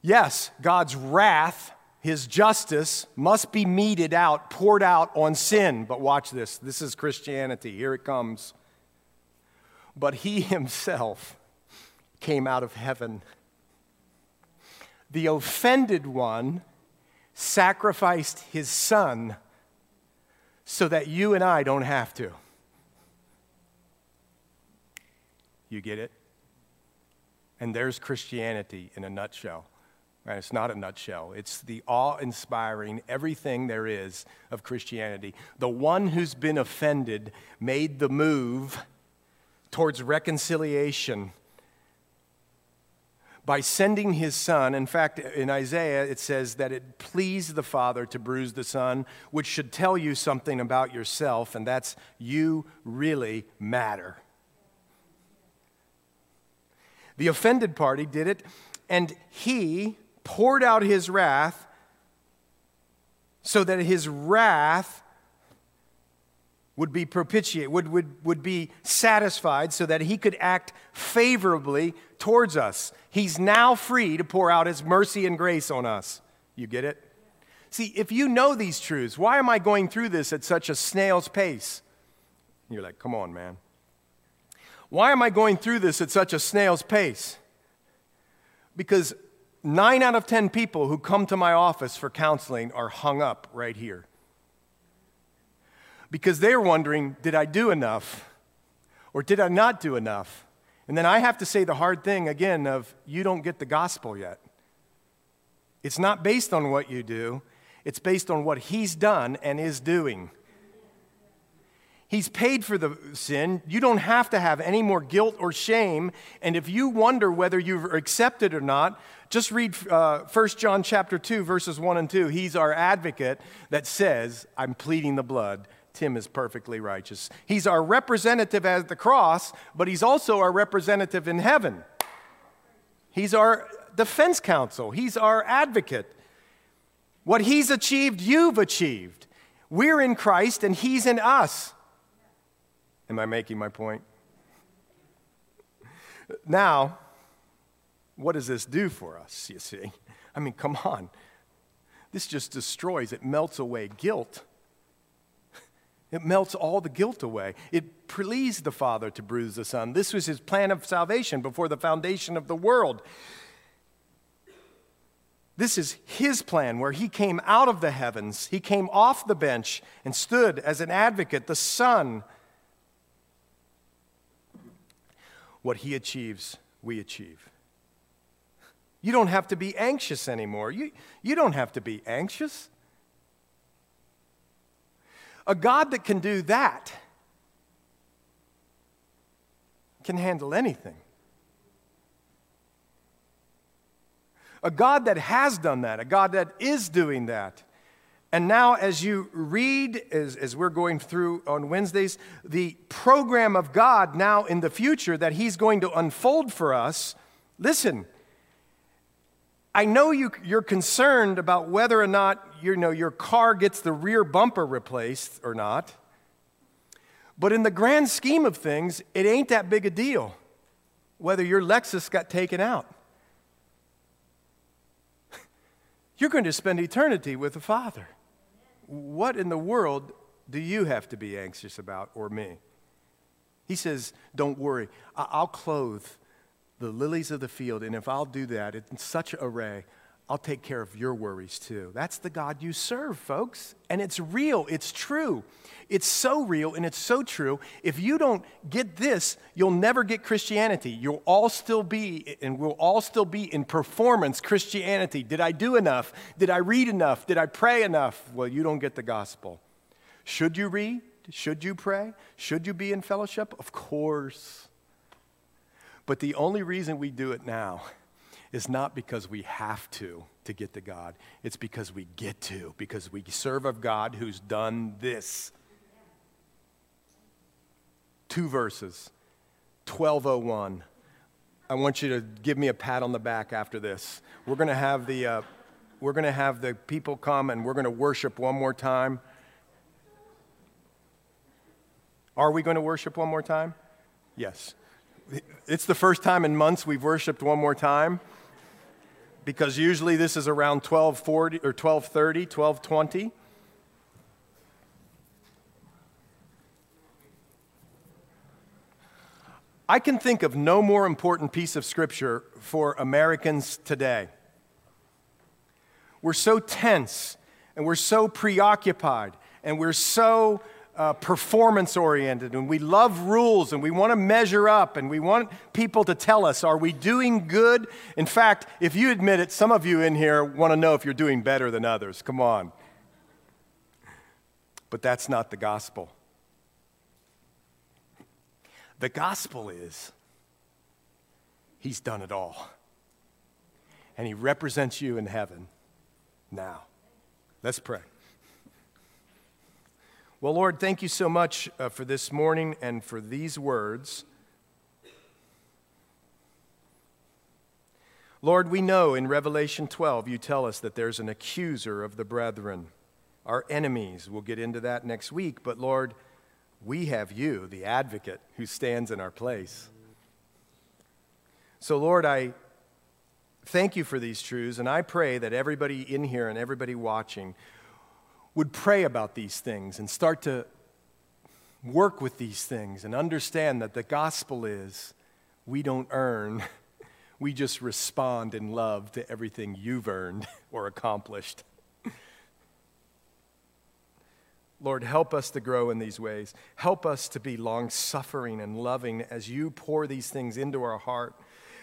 Yes, God's wrath, his justice, must be meted out, poured out on sin. But watch this. This is Christianity. Here it comes. But he himself came out of heaven. The offended one sacrificed his son so that you and I don't have to. You get it? And there's Christianity in a nutshell. Right? It's not a nutshell. It's the awe inspiring, everything there is of Christianity. The one who's been offended made the move towards reconciliation by sending his son. In fact, in Isaiah, it says that it pleased the Father to bruise the Son, which should tell you something about yourself, and that's you really matter. The offended party did it, and he poured out his wrath so that his wrath would be propitiate, would, would, would be satisfied so that he could act favorably towards us. He's now free to pour out his mercy and grace on us. You get it? See, if you know these truths, why am I going through this at such a snail's pace? You're like, come on, man. Why am I going through this at such a snail's pace? Because nine out of 10 people who come to my office for counseling are hung up right here because they're wondering did I do enough or did I not do enough? And then I have to say the hard thing again of you don't get the gospel yet. It's not based on what you do, it's based on what he's done and is doing. He's paid for the sin. You don't have to have any more guilt or shame. And if you wonder whether you've accepted or not, just read uh, 1 John chapter 2, verses 1 and 2. He's our advocate that says, I'm pleading the blood Tim is perfectly righteous. He's our representative at the cross, but he's also our representative in heaven. He's our defense counsel, he's our advocate. What he's achieved, you've achieved. We're in Christ and he's in us. Am I making my point? Now, what does this do for us, you see? I mean, come on. This just destroys, it melts away guilt. It melts all the guilt away. It pleased the Father to bruise the Son. This was his plan of salvation before the foundation of the world. This is his plan where he came out of the heavens, he came off the bench and stood as an advocate, the Son. What he achieves, we achieve. You don't have to be anxious anymore. You, you don't have to be anxious. A God that can do that can handle anything. A God that has done that, a God that is doing that. And now, as you read, as, as we're going through on Wednesdays, the program of God now in the future that He's going to unfold for us, listen, I know you, you're concerned about whether or not you know, your car gets the rear bumper replaced or not. But in the grand scheme of things, it ain't that big a deal whether your Lexus got taken out. You're going to spend eternity with the Father. What in the world do you have to be anxious about, or me? He says, Don't worry, I'll clothe the lilies of the field, and if I'll do that in such array, I'll take care of your worries too. That's the God you serve, folks. And it's real, it's true. It's so real and it's so true. If you don't get this, you'll never get Christianity. You'll all still be, and we'll all still be in performance Christianity. Did I do enough? Did I read enough? Did I pray enough? Well, you don't get the gospel. Should you read? Should you pray? Should you be in fellowship? Of course. But the only reason we do it now is not because we have to to get to God. It's because we get to, because we serve a God who's done this. Two verses, 1201. I want you to give me a pat on the back after this. We're going to have the, uh, we're going to have the people come and we're going to worship one more time. Are we going to worship one more time? Yes. It's the first time in months we've worshiped one more time because usually this is around 1240 or 1230, 1220. I can think of no more important piece of scripture for Americans today. We're so tense and we're so preoccupied and we're so uh, performance oriented and we love rules and we want to measure up and we want people to tell us, are we doing good? In fact, if you admit it, some of you in here want to know if you're doing better than others. Come on. But that's not the gospel. The gospel is He's done it all. And He represents you in heaven now. Let's pray. Well, Lord, thank you so much uh, for this morning and for these words. Lord, we know in Revelation 12 you tell us that there's an accuser of the brethren, our enemies. We'll get into that next week, but Lord, we have you, the advocate, who stands in our place. So, Lord, I thank you for these truths, and I pray that everybody in here and everybody watching would pray about these things and start to work with these things and understand that the gospel is we don't earn, we just respond in love to everything you've earned or accomplished. Lord, help us to grow in these ways. Help us to be long suffering and loving as you pour these things into our heart.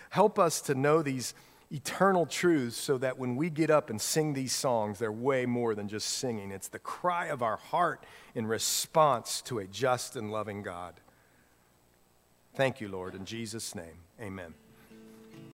Help us to know these eternal truths so that when we get up and sing these songs, they're way more than just singing. It's the cry of our heart in response to a just and loving God. Thank you, Lord. In Jesus' name, amen.